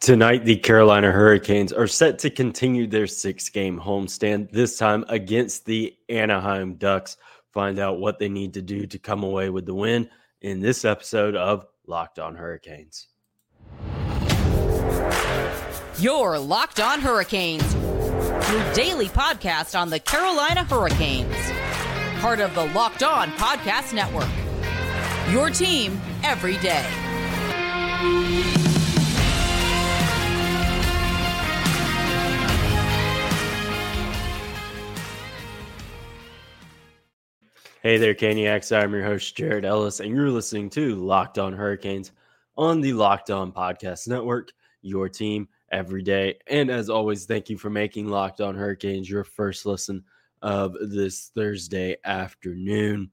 Tonight, the Carolina Hurricanes are set to continue their six game homestand, this time against the Anaheim Ducks. Find out what they need to do to come away with the win in this episode of Locked On Hurricanes. Your Locked On Hurricanes, your daily podcast on the Carolina Hurricanes, part of the Locked On Podcast Network. Your team every day. Hey there, Caniacs. I'm your host, Jared Ellis, and you're listening to Locked On Hurricanes on the Locked On Podcast Network, your team every day. And as always, thank you for making Locked On Hurricanes your first listen of this Thursday afternoon.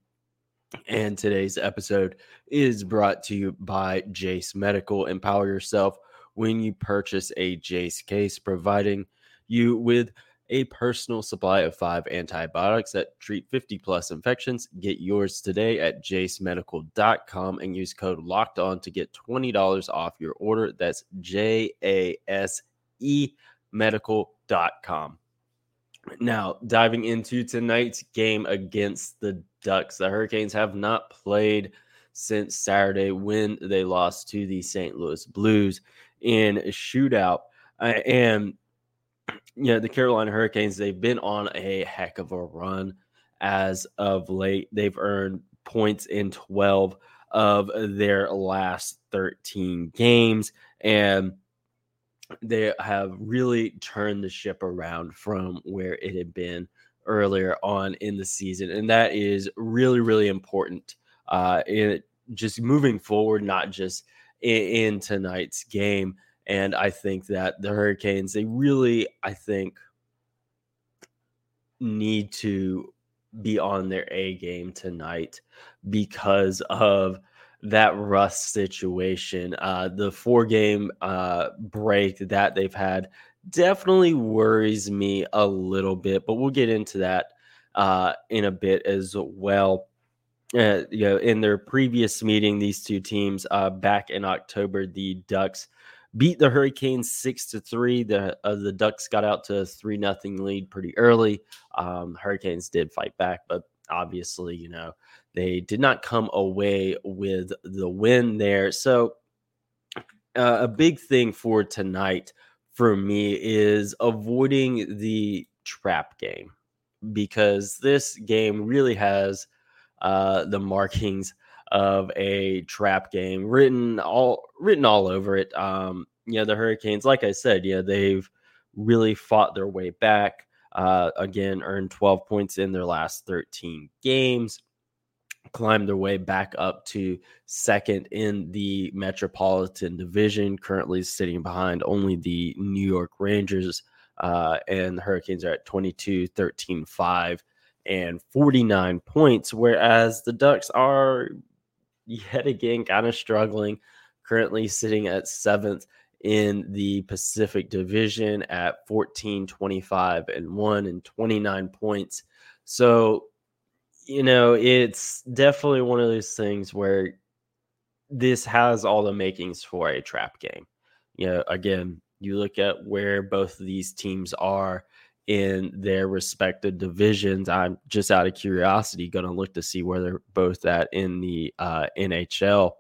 And today's episode is brought to you by Jase Medical. Empower yourself when you purchase a Jase case, providing you with a personal supply of five antibiotics that treat 50 plus infections. Get yours today at jasemedical.com and use code locked on to get $20 off your order. That's J A S E medical.com. Now, diving into tonight's game against the Ducks, the Hurricanes have not played since Saturday when they lost to the St. Louis Blues in a shootout. And know, the Carolina Hurricanes, they've been on a heck of a run as of late. They've earned points in 12 of their last 13 games, and they have really turned the ship around from where it had been earlier on in the season. And that is really, really important uh, in just moving forward, not just in, in tonight's game. And I think that the Hurricanes, they really, I think, need to be on their A game tonight because of that rust situation. Uh, the four game uh, break that they've had definitely worries me a little bit, but we'll get into that uh, in a bit as well. Uh, you know, in their previous meeting, these two teams uh, back in October, the Ducks beat the Hurricanes six to three. The uh, the Ducks got out to a three nothing lead pretty early. Um, Hurricanes did fight back, but obviously, you know, they did not come away with the win there. So, uh, a big thing for tonight for me is avoiding the trap game because this game really has uh, the markings of a trap game written all written all over it. Um, you know, the Hurricanes, like I said, yeah, they've really fought their way back. Uh, again, earned 12 points in their last 13 games, climbed their way back up to second in the Metropolitan Division, currently sitting behind only the New York Rangers. Uh, and the Hurricanes are at 22, 13, 5, and 49 points, whereas the Ducks are yet again kind of struggling, currently sitting at seventh in the Pacific Division at 14, 25, and 1 and 29 points. So, you know, it's definitely one of those things where this has all the makings for a trap game. You know, again, you look at where both of these teams are in their respective divisions. I'm just out of curiosity going to look to see where they're both at in the uh, NHL.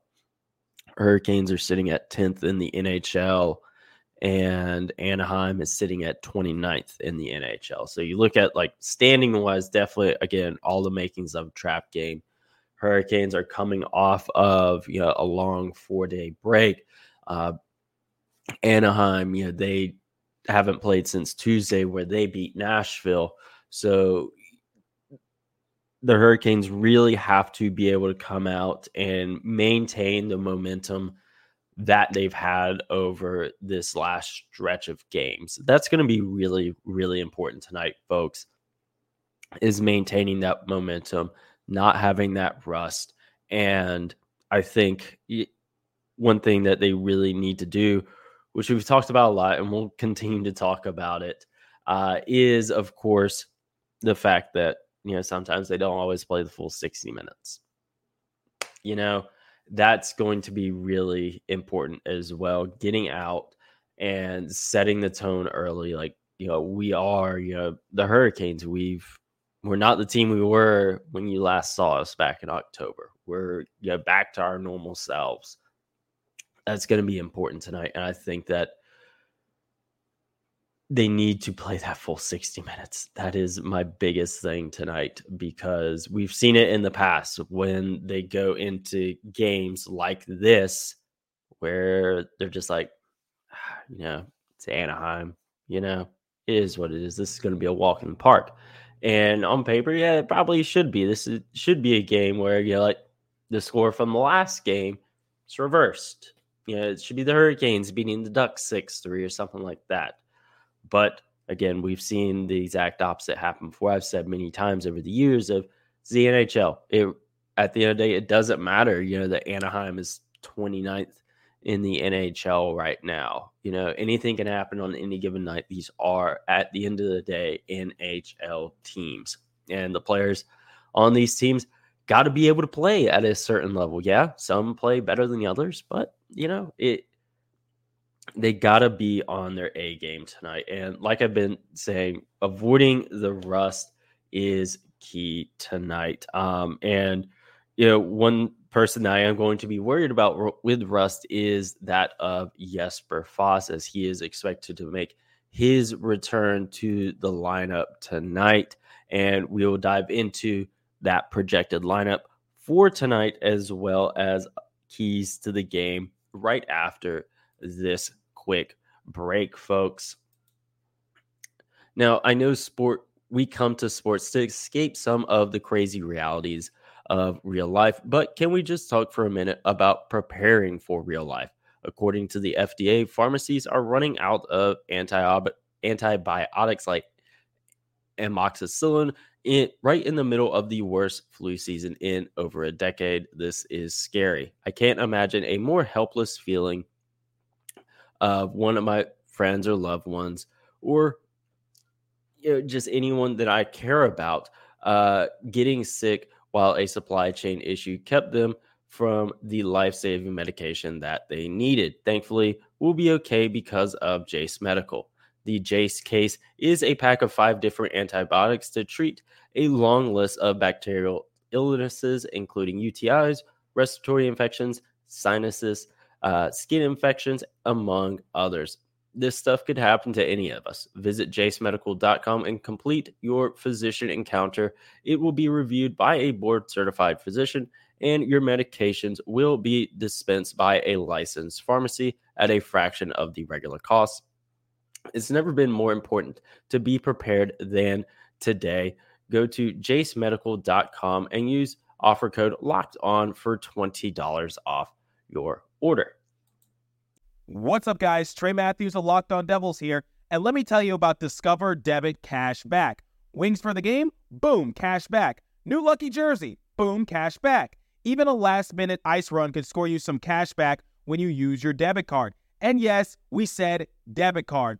Hurricanes are sitting at 10th in the NHL, and Anaheim is sitting at 29th in the NHL. So you look at like standing wise, definitely again, all the makings of trap game. Hurricanes are coming off of you know a long four day break. Uh, Anaheim, you know, they haven't played since Tuesday, where they beat Nashville. So the Hurricanes really have to be able to come out and maintain the momentum that they've had over this last stretch of games. That's going to be really, really important tonight, folks, is maintaining that momentum, not having that rust. And I think one thing that they really need to do, which we've talked about a lot and we'll continue to talk about it, uh, is of course the fact that, you know, sometimes they don't always play the full 60 minutes. You know, that's going to be really important as well. Getting out and setting the tone early, like you know, we are you know the Hurricanes. We've we're not the team we were when you last saw us back in October. We're you know, back to our normal selves. That's going to be important tonight, and I think that they need to play that full 60 minutes. That is my biggest thing tonight because we've seen it in the past when they go into games like this where they're just like, ah, you know, it's Anaheim, you know, it is what it is. This is going to be a walk in the park. And on paper, yeah, it probably should be. This is, should be a game where, you know, like the score from the last game is reversed. You know, it should be the Hurricanes beating the Ducks 6 3 or something like that but again, we've seen the exact opposite happen before. I've said many times over the years of the NHL. It at the end of the day, it doesn't matter. You know, that Anaheim is 29th in the NHL right now. You know, anything can happen on any given night. These are at the end of the day NHL teams. And the players on these teams got to be able to play at a certain level. Yeah, some play better than the others, but you know, it they got to be on their A game tonight. And like I've been saying, avoiding the rust is key tonight. Um, and, you know, one person that I am going to be worried about with rust is that of Jesper Fast, as he is expected to make his return to the lineup tonight. And we will dive into that projected lineup for tonight, as well as keys to the game right after this quick break, folks. Now, I know sport, we come to sports to escape some of the crazy realities of real life, but can we just talk for a minute about preparing for real life? According to the FDA, pharmacies are running out of antibiotics like amoxicillin in, right in the middle of the worst flu season in over a decade. This is scary. I can't imagine a more helpless feeling of one of my friends or loved ones, or you know, just anyone that I care about uh, getting sick while a supply chain issue kept them from the life saving medication that they needed. Thankfully, we'll be okay because of Jase Medical. The Jase case is a pack of five different antibiotics to treat a long list of bacterial illnesses, including UTIs, respiratory infections, sinuses, uh, skin infections, among others. This stuff could happen to any of us. Visit jasemedical.com and complete your physician encounter. It will be reviewed by a board certified physician, and your medications will be dispensed by a licensed pharmacy at a fraction of the regular cost. It's never been more important to be prepared than today. Go to jasemedical.com and use offer code locked on for $20 off your order. What's up, guys? Trey Matthews of Locked On Devils here, and let me tell you about Discover Debit Cash Back. Wings for the game? Boom, cash back. New lucky jersey? Boom, cash back. Even a last minute ice run could score you some cash back when you use your debit card. And yes, we said debit card.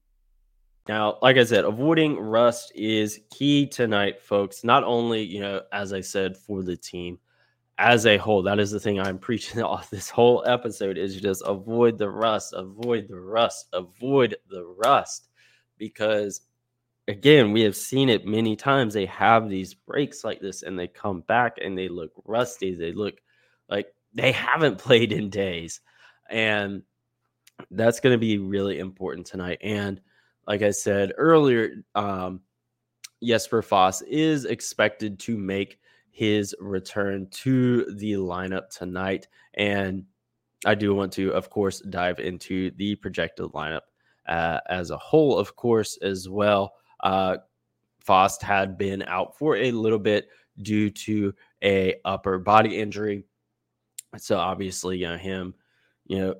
Now, like I said, avoiding rust is key tonight, folks. Not only, you know, as I said, for the team, as a whole, that is the thing I'm preaching off this whole episode is just avoid the rust, avoid the rust, avoid the rust, because again, we have seen it many times. They have these breaks like this and they come back and they look rusty. They look like they haven't played in days. And that's going to be really important tonight. And like I said earlier, um, Jesper Fast is expected to make his return to the lineup tonight. And I do want to, of course, dive into the projected lineup uh, as a whole, of course, as well. Uh, had been out for a little bit due to a upper body injury. So obviously, you know, him, you know,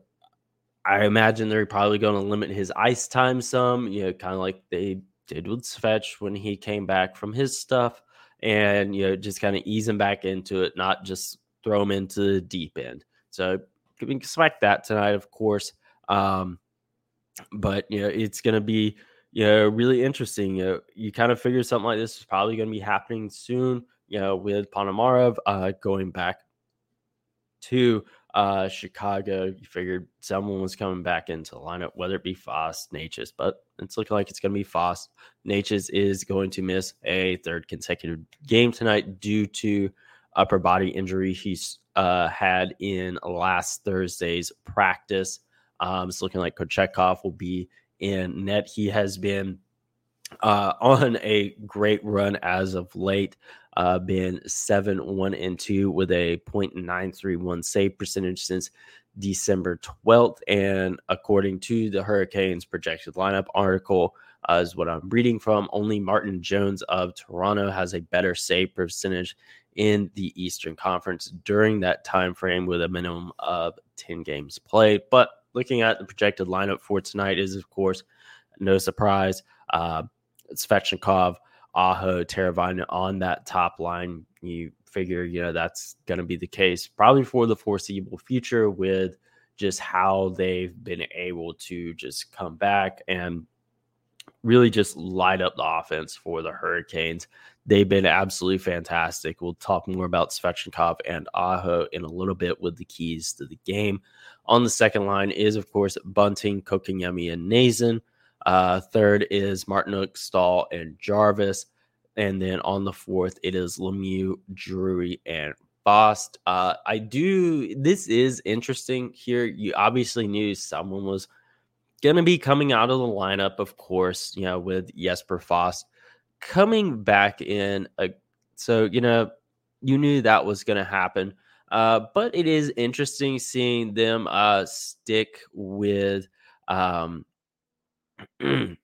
I imagine they're probably going to limit his ice time some, you know, kind of like they did with Svech when he came back from his stuff and, you know, just kind of ease him back into it, not just throw him into the deep end. So you can expect that tonight, of course. Um, but, you know, it's going to be, you know, really interesting. You know, you kind of figure something like this is probably going to be happening soon, you know, with Ponomarev uh, going back to uh, Chicago. You figured someone was coming back into the lineup, whether it be Fast, Necas, but it's looking like it's going to be Fast. Necas is going to miss a third consecutive game tonight due to upper body injury he's uh, had in last Thursday's practice. Um, it's looking like Kochetkov will be in net. He has been uh, on a great run as of late uh, been 7 1 and 2 with a 0.931 save percentage since December 12th. And according to the Hurricanes projected lineup article, uh, is what I'm reading from, only Martin Jones of Toronto has a better save percentage in the Eastern Conference during that time frame with a minimum of 10 games played. But looking at the projected lineup for tonight is, of course, no surprise. Uh, Svechnikov, Aho, Teravainen on that top line. You figure, you know, that's going to be the case probably for the foreseeable future with just how they've been able to just come back and really just light up the offense for the Hurricanes. They've been absolutely fantastic. We'll talk more about Svechnikov and Aho in a little bit with the keys to the game. On the second line is, of course, Bunting, Kotkaniemi, and Noesen. Uh, third is Martinook, Staal, and Jarvis. And then on the fourth, it is Lemieux, Drury, and Fast. Uh, I do. This is interesting here. You obviously knew someone was going to be coming out of the lineup, of course, you know, with Jesper Fast coming back in. A, so, you know, you knew that was going to happen. Uh, but it is interesting seeing them uh, stick with um,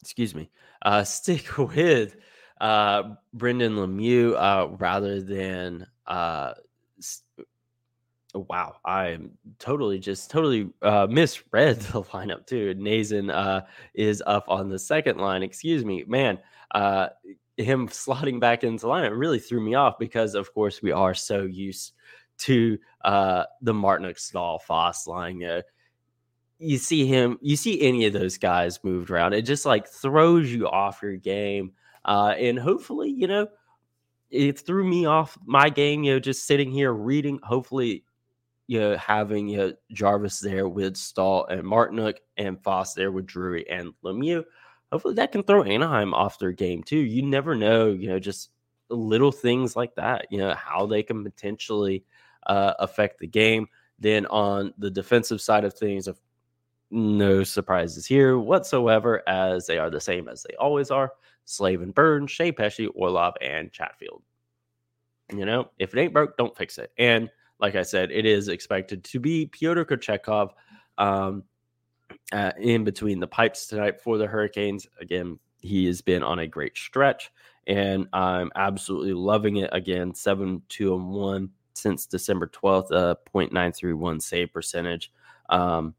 excuse me, uh, stick with uh, Brendan Lemieux uh, rather than. Uh, wow, I'm totally just totally uh, misread the lineup too. Noesen uh, is up on the second line. Excuse me, man. Uh, him slotting back into the lineup really threw me off because, of course, we are so used to uh, the Martinook Staal Fast line. Uh, you see him, you see any of those guys moved around, it just like throws you off your game. Uh, and hopefully, you know, it threw me off my game, you know, just sitting here reading. Hopefully, you know, having you know, Jarvis there with Staal and Martinook and Fast there with Drury and Lemieux. Hopefully that can throw Anaheim off their game too. You never know, you know, just little things like that, you know, how they can potentially uh, affect the game. Then on the defensive side of things, of no surprises here whatsoever, as they are the same as they always are. Slavin Burns, Skjei Pesce, Orlov, and Chatfield. You know, if it ain't broke, don't fix it. And like I said, it is expected to be Pyotr Kochetkov um, uh, in between the pipes tonight for the Hurricanes. Again, he has been on a great stretch, and I'm absolutely loving it. Again, 7 2 and 1 since December 12th, uh, 0.931 save percentage. Um,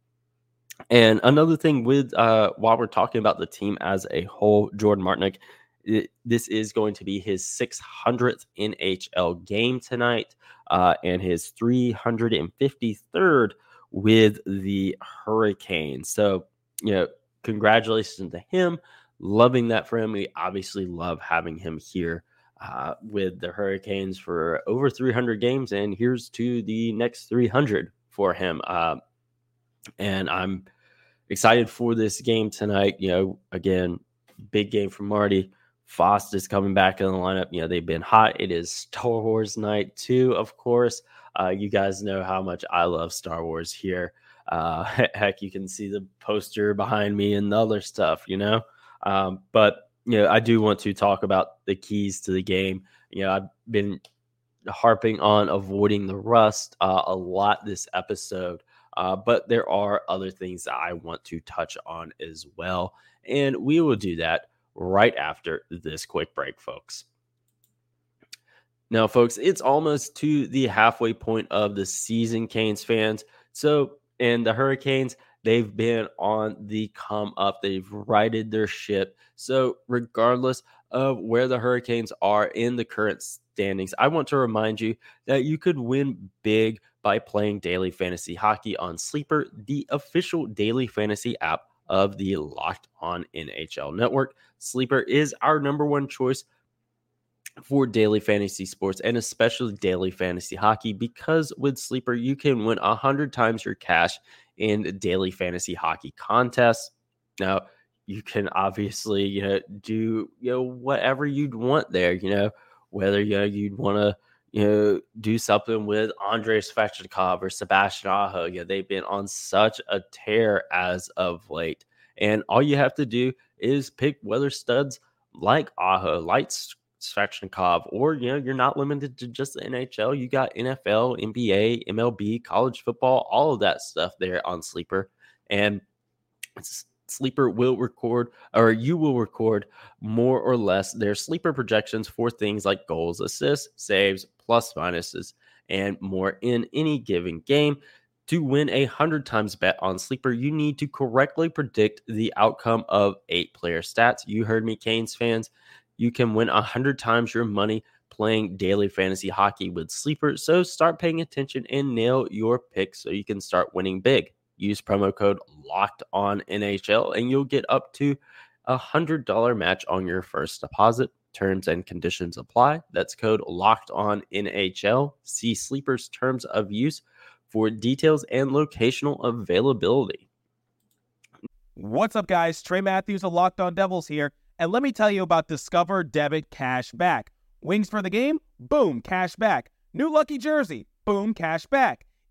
and another thing with uh, while we're talking about the team as a whole, Jordan Martinook, it, this is going to be his 600th NHL game tonight uh, and his 353rd with the Hurricanes. So, you know, congratulations to him. Loving that for him. We obviously love having him here uh, with the Hurricanes for over 300 games. And here's to the next 300 for him. Uh, and I'm excited for this game tonight. You know, again, big game for Marty. Fast is coming back in the lineup. You know, they've been hot. It is Star Wars night too, of course. Uh, you guys know how much I love Star Wars here. Uh, heck, you can see the poster behind me and the other stuff, you know. Um, but you know, I do want to talk about the keys to the game. You know, I've been harping on avoiding the rust uh, a lot this episode, uh, but there are other things I want to touch on as well, and we will do that right after this quick break, folks. Now, folks, it's almost to the halfway point of the season, Canes fans. So, and the Hurricanes, they've been on the come up. They've righted their ship. So, regardless of where the Hurricanes are in the current standings, I want to remind you that you could win big by playing daily fantasy hockey on Sleeper, the official daily fantasy app of the Locked On NHL network. Sleeper is our number one choice for daily fantasy sports and especially daily fantasy hockey because with Sleeper, you can win 100 times your cash in daily fantasy hockey contests. Now, you can obviously, you know, do, you know, whatever you'd want there, you know, whether, you know, you'd want to, you know, do something with Andrei Svechnikov or Sebastian Aho. You know, they've been on such a tear as of late. And all you have to do is pick whether studs like Aho, like Svechnikov, or you know, you're not limited to just the NHL. You got NFL, NBA, MLB, college football, all of that stuff there on Sleeper. And Sleeper will record, or you will record more or less their sleeper projections for things like goals, assists, saves, plus minuses, and more in any given game. To win a 100 times bet on Sleeper, you need to correctly predict the outcome of eight player stats. You heard me, Canes fans. You can win a 100 times your money playing daily fantasy hockey with Sleeper. So start paying attention and nail your picks so you can start winning big. Use promo code locked on NHL and you'll get up to a hundred dollar match on your first deposit. Terms and conditions apply. That's code locked on NHL. See Sleeper's terms of use for details and locational availability. What's up, guys? Trey Matthews of Locked On Devils here. And let me tell you about Discover Debit Cash Back. Wings for the game? Boom, cash back. New lucky jersey? Boom, cash back.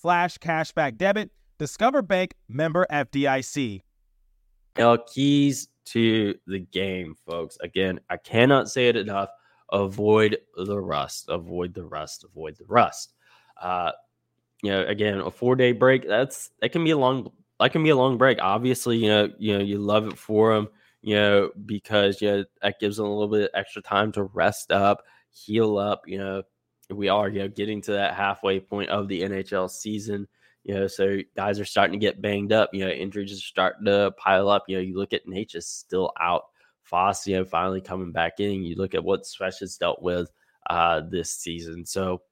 slash cashback debit. Discover Bank member FDIC. Now, keys to the game, folks. Again, I cannot say it enough. Avoid the rust. Avoid the rust. Avoid the rust. Uh, you know, again, a four day break. That's that can be a long. That can be a long break. Obviously, you know, you know, you love it for them you know, because you know that gives them a little bit extra time to rest up, heal up. You know, we are you know getting to that halfway point of the NHL season. You know, so guys are starting to get banged up. You know, injuries are starting to pile up. You know, you look at Nature's still out. Fast, you know, finally coming back in. You look at what Svech has dealt with uh, this season. So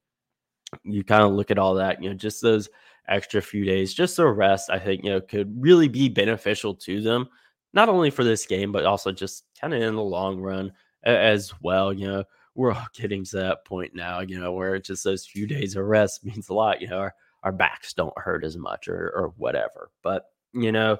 you kind of look at all that. You know, just those extra few days, just the rest, I think, you know, could really be beneficial to them not only for this game, but also just kind of in the long run as well. You know, we're all getting to that point now, you know, where just those few days of rest means a lot. You know, our, our backs don't hurt as much or, or whatever. But, you know,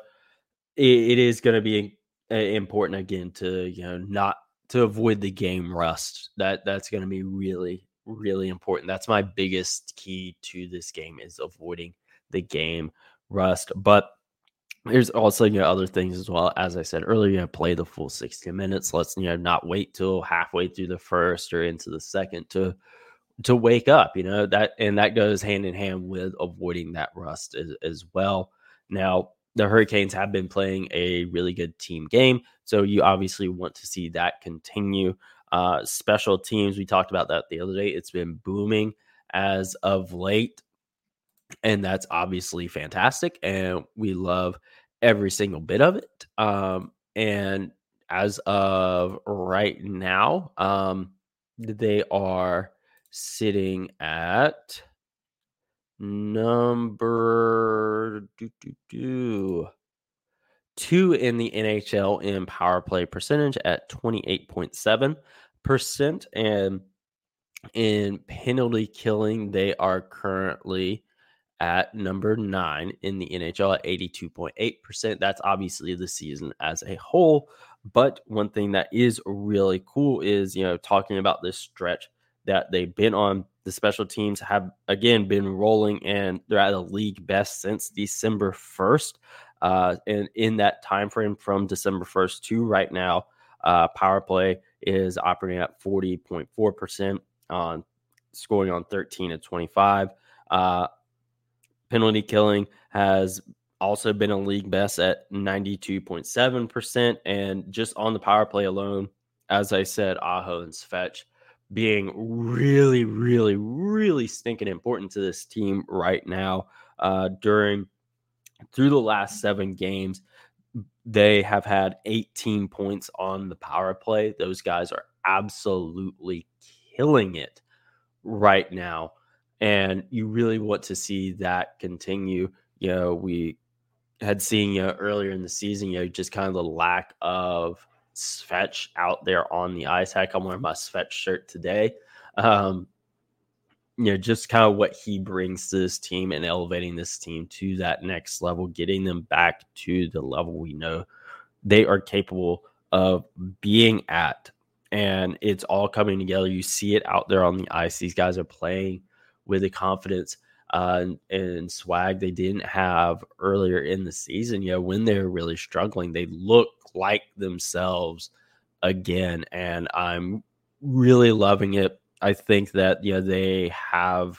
it, it is going to be important again to, you know, not to avoid the game rust. That That's going to be really, really important. That's my biggest key to this game is avoiding the game rust. But there's also you know other things as well. As I said earlier, you know, play the full 60 minutes. Let's you know not wait till halfway through the first or into the second to to wake up. You know that and that goes hand in hand with avoiding that rust as, as well. Now the Hurricanes have been playing a really good team game, so you obviously want to see that continue. Uh, special teams, we talked about that the other day. It's been booming as of late and that's obviously fantastic and we love every single bit of it um, and as of right now, um, they are sitting at number two in the NHL in power play percentage at 28.7%. And in penalty killing, they are currently at number nine in the NHL at 82.8%. That's obviously the season as a whole. But one thing that is really cool is, you know, talking about this stretch that they've been on. The special teams have again been rolling and they're at a league best since December 1st. Uh, and in that time frame from December 1st to right now, uh, power play is operating at 40.4% on scoring on 13 and 25. Uh, penalty killing has also been a league best at 92.7%. And just on the power play alone, as I said, Aho and Svech being really, really, really stinking important to this team right now. Uh, during through the last seven games, they have had 18 points on the power play. Those guys are absolutely killing it right now. And you really want to see that continue. You know, we had seen you know, earlier in the season, you know, just kind of the lack of Svech out there on the ice. Heck, I'm wearing my Svech shirt today. Um, you know, just kind of what he brings to this team and elevating this team to that next level, getting them back to the level we know they are capable of being at. And it's all coming together. You see it out there on the ice. These guys are playing with the confidence uh, and, and swag they didn't have earlier in the season. You know, when they're really struggling, they look like themselves again. And I'm really loving it. I think that, you know, they have,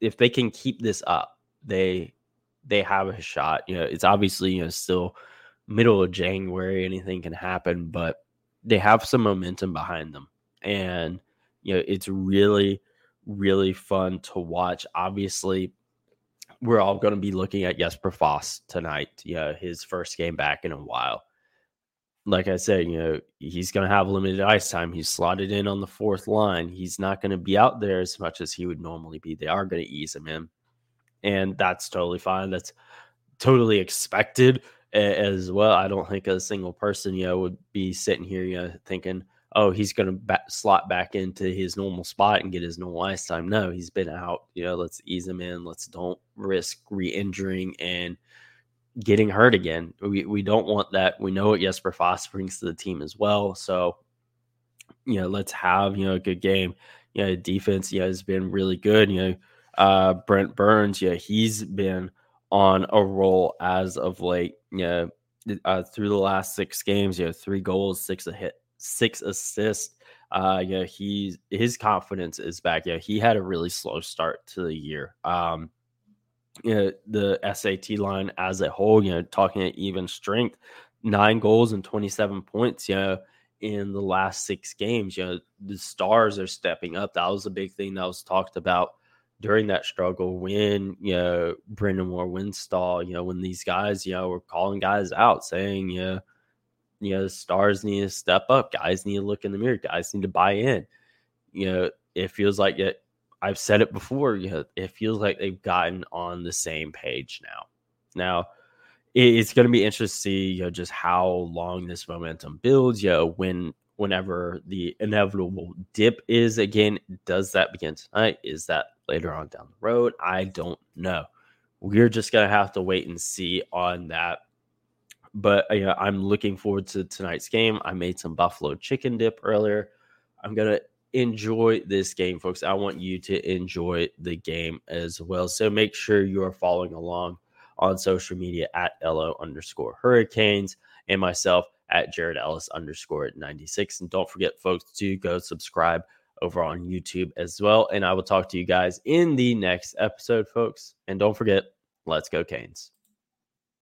if they can keep this up, they, they have a shot. You know, it's obviously, you know, still middle of January, anything can happen, but they have some momentum behind them. And, you know, it's really, really fun to watch. Obviously, we're all going to be looking at Jesper Fast tonight. Yeah, his first game back in a while. Like I said, you know, he's going to have limited ice time. He's slotted in on the fourth line. He's not going to be out there as much as he would normally be. They are going to ease him in. And that's totally fine. That's totally expected as well. I don't think a single person, you know, would be sitting here, you know, thinking, oh, he's going to slot back into his normal spot and get his normal ice time. No, he's been out. You know, let's ease him in. Let's don't risk re-injuring and getting hurt again. We we don't want that. We know what Jesper Fast brings to the team as well. So, you know, let's have you know a good game. You know, defense, yeah, has been really good. You know, uh, Brent Burns, yeah, he's been on a roll as of late. Yeah, uh, through the last six games, you know, three goals, six a hit, six assists. Uh, yeah, he's his confidence is back. Yeah, he had a really slow start to the year. Um, you know, the SAT line as a whole, you know, talking at even strength, nine goals and 27 points, you know, in the last six games. You know, the stars are stepping up. That was a big thing that was talked about during that struggle when, you know, Brind'Amour Winstall, you know, when these guys, you know, were calling guys out saying, you know, you know, stars need to step up. Guys need to look in the mirror. Guys need to buy in. You know, it feels like it. I've said it before. You know, it feels like they've gotten on the same page now. Now, it's going to be interesting to see, you know, just how long this momentum builds. You know, when whenever the inevitable dip is again, does that begin tonight? Is that later on down the road? I don't know. We're just gonna have to wait and see on that but uh, know, I'm looking forward to tonight's game. I made some buffalo chicken dip earlier. I'm gonna enjoy this game, folks. I want you to enjoy the game as well. So make sure you are following along on social media at LO underscore hurricanes and myself at Jared Ellis underscore 96. And don't forget, folks, to go subscribe over on YouTube as well. And I will talk to you guys in the next episode, folks. And don't forget, let's go, Canes.